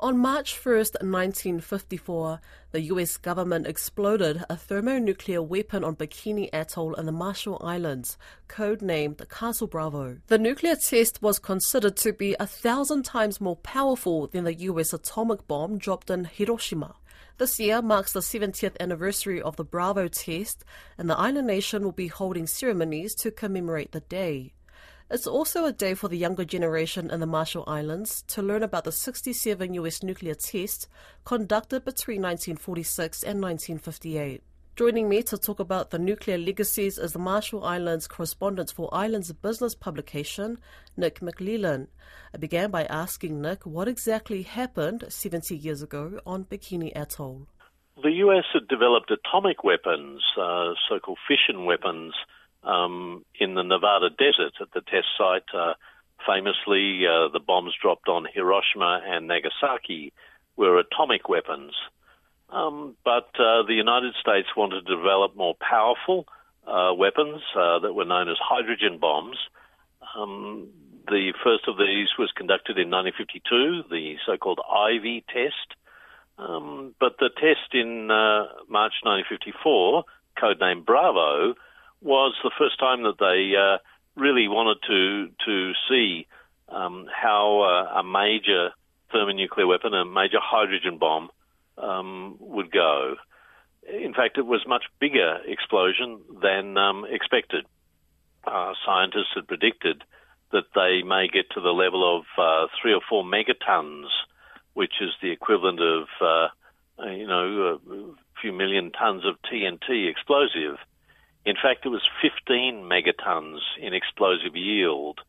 On March 1st, 1954, the US government exploded a thermonuclear weapon on Bikini Atoll in the Marshall Islands, codenamed Castle Bravo. The nuclear test was considered to be a thousand times more powerful than the US atomic bomb dropped in Hiroshima. This year marks the 70th anniversary of the Bravo test, and the island nation will be holding ceremonies to commemorate the day. It's also a day for the younger generation in the Marshall Islands to learn about the 67 US nuclear tests conducted between 1946 and 1958. Joining me to talk about the nuclear legacies is the Marshall Islands correspondent for Islands Business publication, Nick McLellan. I began by asking Nick what exactly happened 70 years ago on Bikini Atoll. The US had developed atomic weapons, uh, so called fission weapons um, in the Nevada desert at the test site. Uh, famously, uh, the bombs dropped on Hiroshima and Nagasaki were atomic weapons. Um, but uh, the United States wanted to develop more powerful uh, weapons uh, that were known as hydrogen bombs. Um, the first of these was conducted in 1952, the so-called Ivy test. Um, but the test in uh, March 1954, codenamed Bravo, was the first time that they uh, really wanted to to see um, how uh, a major thermonuclear weapon, a major hydrogen bomb, um, would go. In fact, it was much bigger explosion than um, expected. Uh, scientists had predicted that they may get to the level of uh, three or four megatons, which is the equivalent of, uh, you know, a few million tons of TNT explosive. In fact, it was 15 megatons in explosive yield.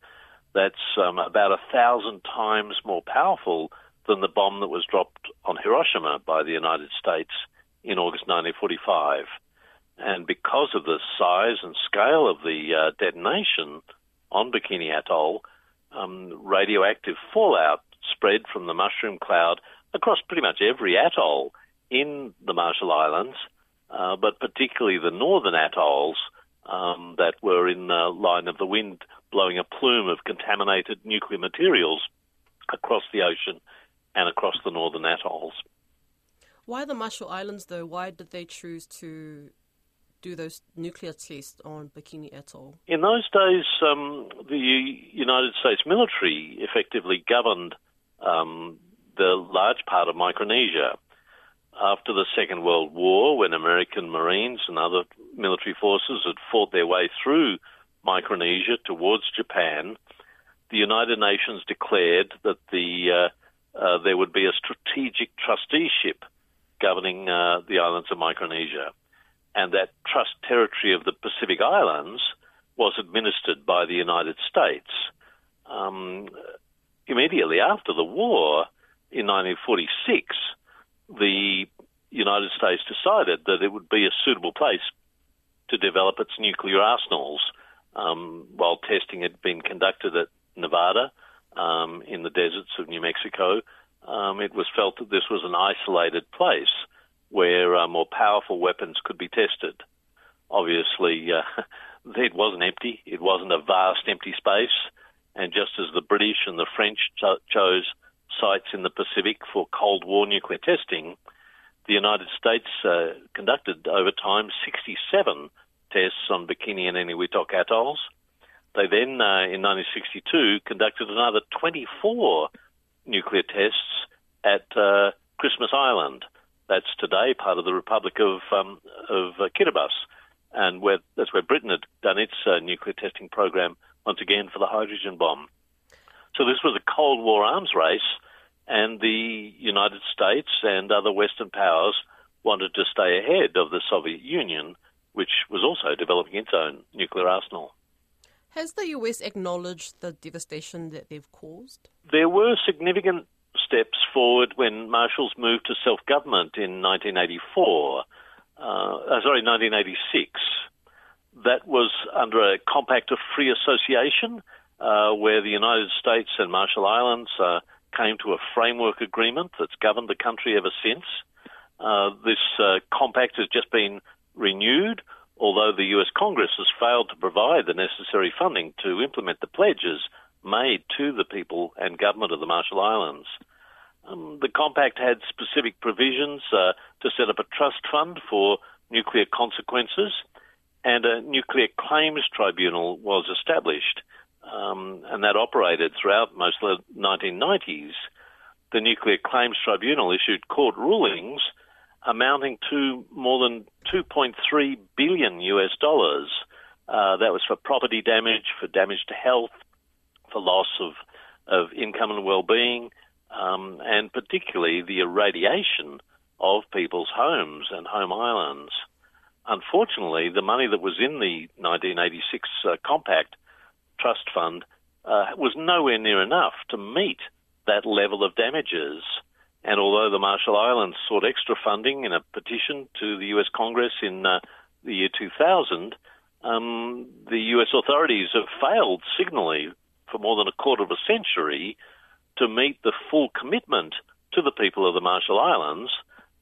That's um, about a thousand times more powerful than the bomb that was dropped on Hiroshima by the United States in August 1945. And because of the size and scale of the uh, detonation on Bikini Atoll, um, radioactive fallout spread from the mushroom cloud across pretty much every atoll in the Marshall Islands uh, but particularly the northern atolls um, that were in the line of the wind, blowing a plume of contaminated nuclear materials across the ocean and across the northern atolls. Why the Marshall Islands, though? Why did they choose to do those nuclear tests on Bikini Atoll? In those days, um, the United States military effectively governed um, the large part of Micronesia after the Second World War, when American Marines and other military forces had fought their way through Micronesia towards Japan, the United Nations declared that the uh, uh, there would be a strategic trusteeship governing uh, the islands of Micronesia, and that trust territory of the Pacific Islands was administered by the United States. Um, immediately after the war in 1946 the United States decided that it would be a suitable place to develop its nuclear arsenals. Um, while testing had been conducted at Nevada um, in the deserts of New Mexico, um, it was felt that this was an isolated place where uh, more powerful weapons could be tested. Obviously, uh, it wasn't empty. It wasn't a vast empty space. And just as the British and the French cho- chose sites in the Pacific for Cold War nuclear testing, the United States uh, conducted over time 67 tests on Bikini and Eniwetok atolls. They then, uh, in 1962, conducted another 24 nuclear tests at uh, Christmas Island. That's today part of the Republic of um, of uh, Kiribati, and where that's where Britain had done its uh, nuclear testing program once again for the hydrogen bomb. So this was a Cold War arms race and the United States and other Western powers wanted to stay ahead of the Soviet Union, which was also developing its own nuclear arsenal. Has the US acknowledged the devastation that they've caused? There were significant steps forward when Marshall's moved to self government in 1984. Uh, uh, sorry, 1986. That was under a compact of free association uh, where the United States and Marshall Islands uh, came to a framework agreement that's governed the country ever since. Uh, this uh, compact has just been renewed, although the US Congress has failed to provide the necessary funding to implement the pledges made to the people and government of the Marshall Islands. Um, the compact had specific provisions uh, to set up a trust fund for nuclear consequences, and a nuclear claims tribunal was established, um, and that operated throughout most of the 1990s. The Nuclear Claims Tribunal issued court rulings amounting to more than 2.3 billion US dollars. Uh, that was for property damage, for damage to health, for loss of, of income and well-being, um, and particularly the irradiation of people's homes and home islands. Unfortunately, the money that was in the 1986 uh, Compact Trust Fund uh, was nowhere near enough to meet that level of damages. And although the Marshall Islands sought extra funding in a petition to the US Congress in uh, the year 2000, um, the US authorities have failed signally for more than a quarter of a century to meet the full commitment to the people of the Marshall Islands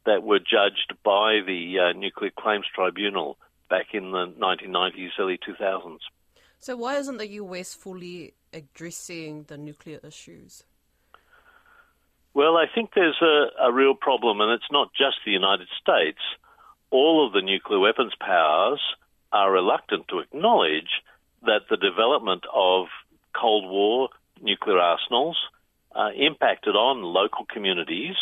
that were judged by the uh, Nuclear Claims Tribunal back in the 1990s, early 2000s. So, why isn't the US fully addressing the nuclear issues? Well, I think there's a, a real problem, and it's not just the United States. All of the nuclear weapons powers are reluctant to acknowledge that the development of Cold War nuclear arsenals uh, impacted on local communities,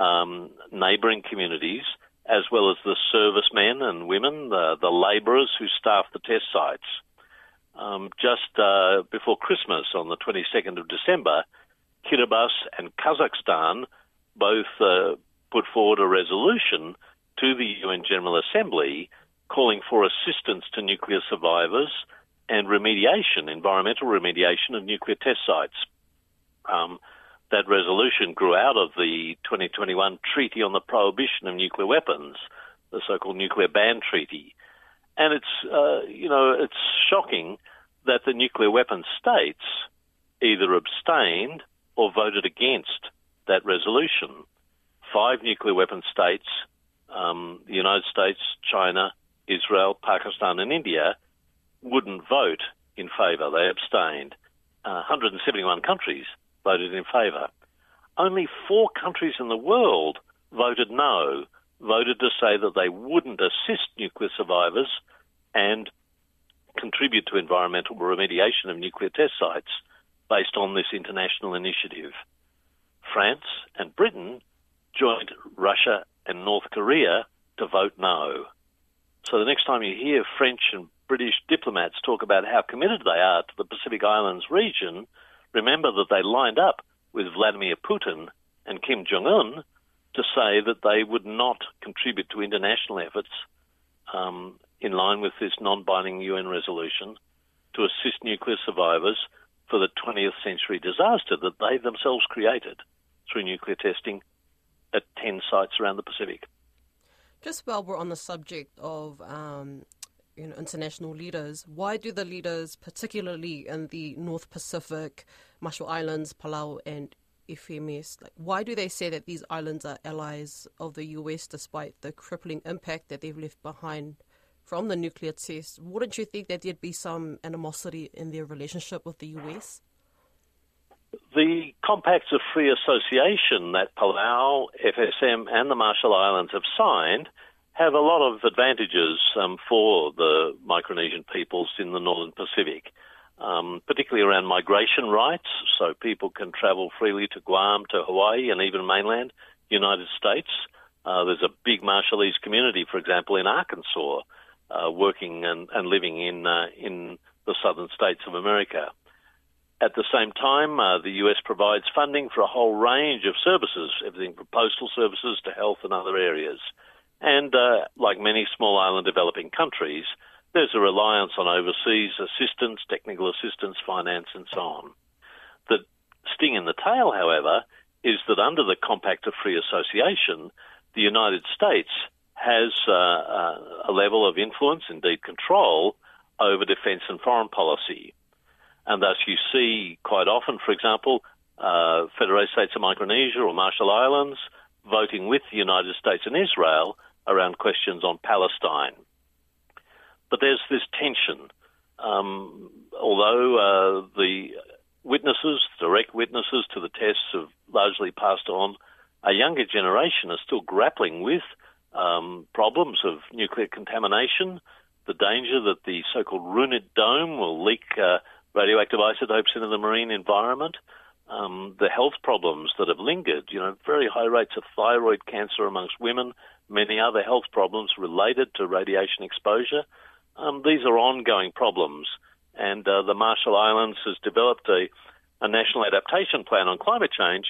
um, neighbouring communities, as well as the servicemen and women, the, the labourers who staff the test sites. Um, just uh, before Christmas, on the 22nd of December, Kiribati and Kazakhstan both uh, put forward a resolution to the UN General Assembly calling for assistance to nuclear survivors and remediation, environmental remediation of nuclear test sites. Um, that resolution grew out of the 2021 Treaty on the Prohibition of Nuclear Weapons, the so-called Nuclear Ban Treaty. And it's, uh, you know, it's shocking that the nuclear weapon states either abstained or voted against that resolution. Five nuclear weapon states, um, the United States, China, Israel, Pakistan, and India, wouldn't vote in favour. They abstained. Uh, 171 countries voted in favour. Only four countries in the world voted no, voted to say that they wouldn't assist nuclear survivors and contribute to environmental remediation of nuclear test sites based on this international initiative. France and Britain joined Russia and North Korea to vote no. So the next time you hear French and British diplomats talk about how committed they are to the Pacific Islands region, remember that they lined up with Vladimir Putin and Kim Jong un to say that they would not contribute to international efforts um, in line with this non binding UN resolution to assist nuclear survivors for the 20th century disaster that they themselves created through nuclear testing at 10 sites around the Pacific. Just while we're on the subject of um, you know, international leaders, why do the leaders, particularly in the North Pacific, Marshall Islands, Palau, and FMS, like, why do they say that these islands are allies of the US despite the crippling impact that they've left behind from the nuclear test? Wouldn't you think that there'd be some animosity in their relationship with the US? The compacts of free association that Palau, FSM, and the Marshall Islands have signed have a lot of advantages um, for the Micronesian peoples in the Northern Pacific, um, particularly around migration rights, so people can travel freely to Guam, to Hawaii, and even mainland United States. Uh, there's a big Marshallese community, for example, in Arkansas, uh, working and, and, living in uh, in the southern states of America. At the same time, uh, the US provides funding for a whole range of services, everything from postal services to health and other areas. And uh, like many small island developing countries, there's a reliance on overseas assistance, technical assistance, finance, and so on. The sting in the tail, however, is that under the Compact of Free Association, the United States has uh, uh, a level of influence, indeed control, over defence and foreign policy. And thus you see quite often, for example, uh, Federated States of Micronesia or Marshall Islands voting with the United States and Israel around questions on Palestine. But there's this tension. Um, although uh, the witnesses, direct witnesses to the tests, have largely largely passed on. A younger generation are still grappling with um, problems of nuclear contamination, the danger that the so-called Runit dome will leak uh, radioactive isotopes into the marine environment, um, the health problems that have lingered, you know, very high rates of thyroid cancer amongst women, many other health problems related to radiation exposure. Um, these are ongoing problems, and uh, the Marshall Islands has developed a, a national adaptation plan on climate change,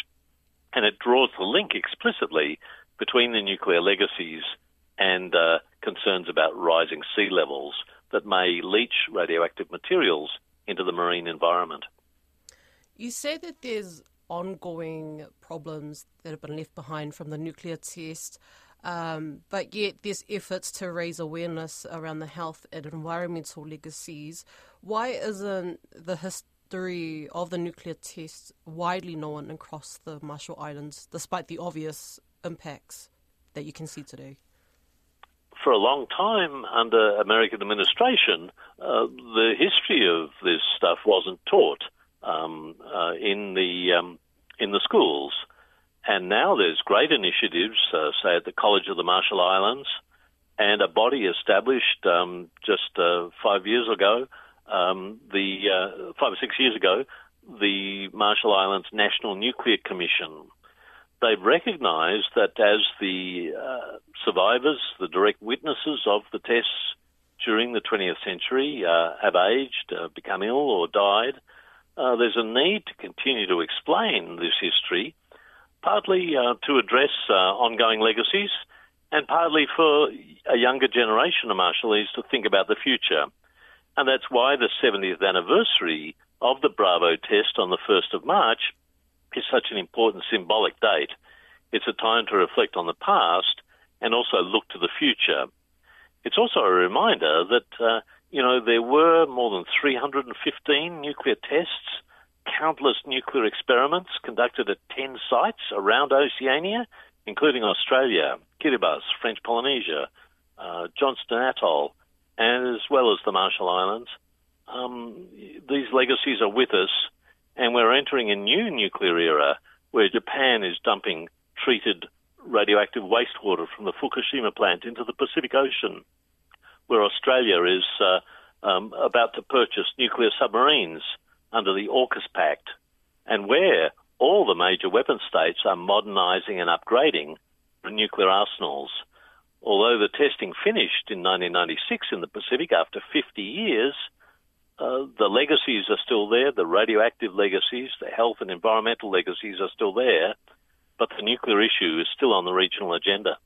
and it draws the link explicitly between the nuclear legacies and uh, concerns about rising sea levels that may leach radioactive materials into the marine environment. You say that there's ongoing problems that have been left behind from the nuclear test, um, but yet there's efforts to raise awareness around the health and environmental legacies. Why isn't the history of the nuclear test widely known across the Marshall Islands, despite the obvious impacts that you can see today? for a long time under American administration, uh, the history of this stuff wasn't taught um, uh, in the um, in the schools, and now there's great initiatives, uh, say at the College of the Marshall Islands, and a body established um, just uh, five years ago, um, the uh, five or six years ago, the Marshall Islands National Nuclear Commission they've recognised that as the uh, survivors, the direct witnesses of the tests during the 20th century uh, have aged, uh, become ill, or died, uh, there's a need to continue to explain this history, partly uh, to address uh, ongoing legacies, and partly for a younger generation of Marshallese to think about the future. And that's why the 70th anniversary of the Bravo test on the 1st of March is such an important symbolic date. It's a time to reflect on the past and also look to the future. It's also a reminder that, uh, you know, there were more than 315 nuclear tests, countless nuclear experiments conducted at 10 sites around Oceania, including Australia, Kiribati, French Polynesia, uh, Johnston Atoll, and as well as the Marshall Islands. Um, these legacies are with us and we're entering a new nuclear era where Japan is dumping treated radioactive wastewater from the Fukushima plant into the Pacific Ocean, where Australia is uh, um, about to purchase nuclear submarines under the AUKUS Pact, and where all the major weapon states are modernizing and upgrading the nuclear arsenals. Although the testing finished in 1996 in the Pacific after 50 years, uh, the legacies are still there, the radioactive legacies, the health and environmental legacies are still there, but the nuclear issue is still on the regional agenda.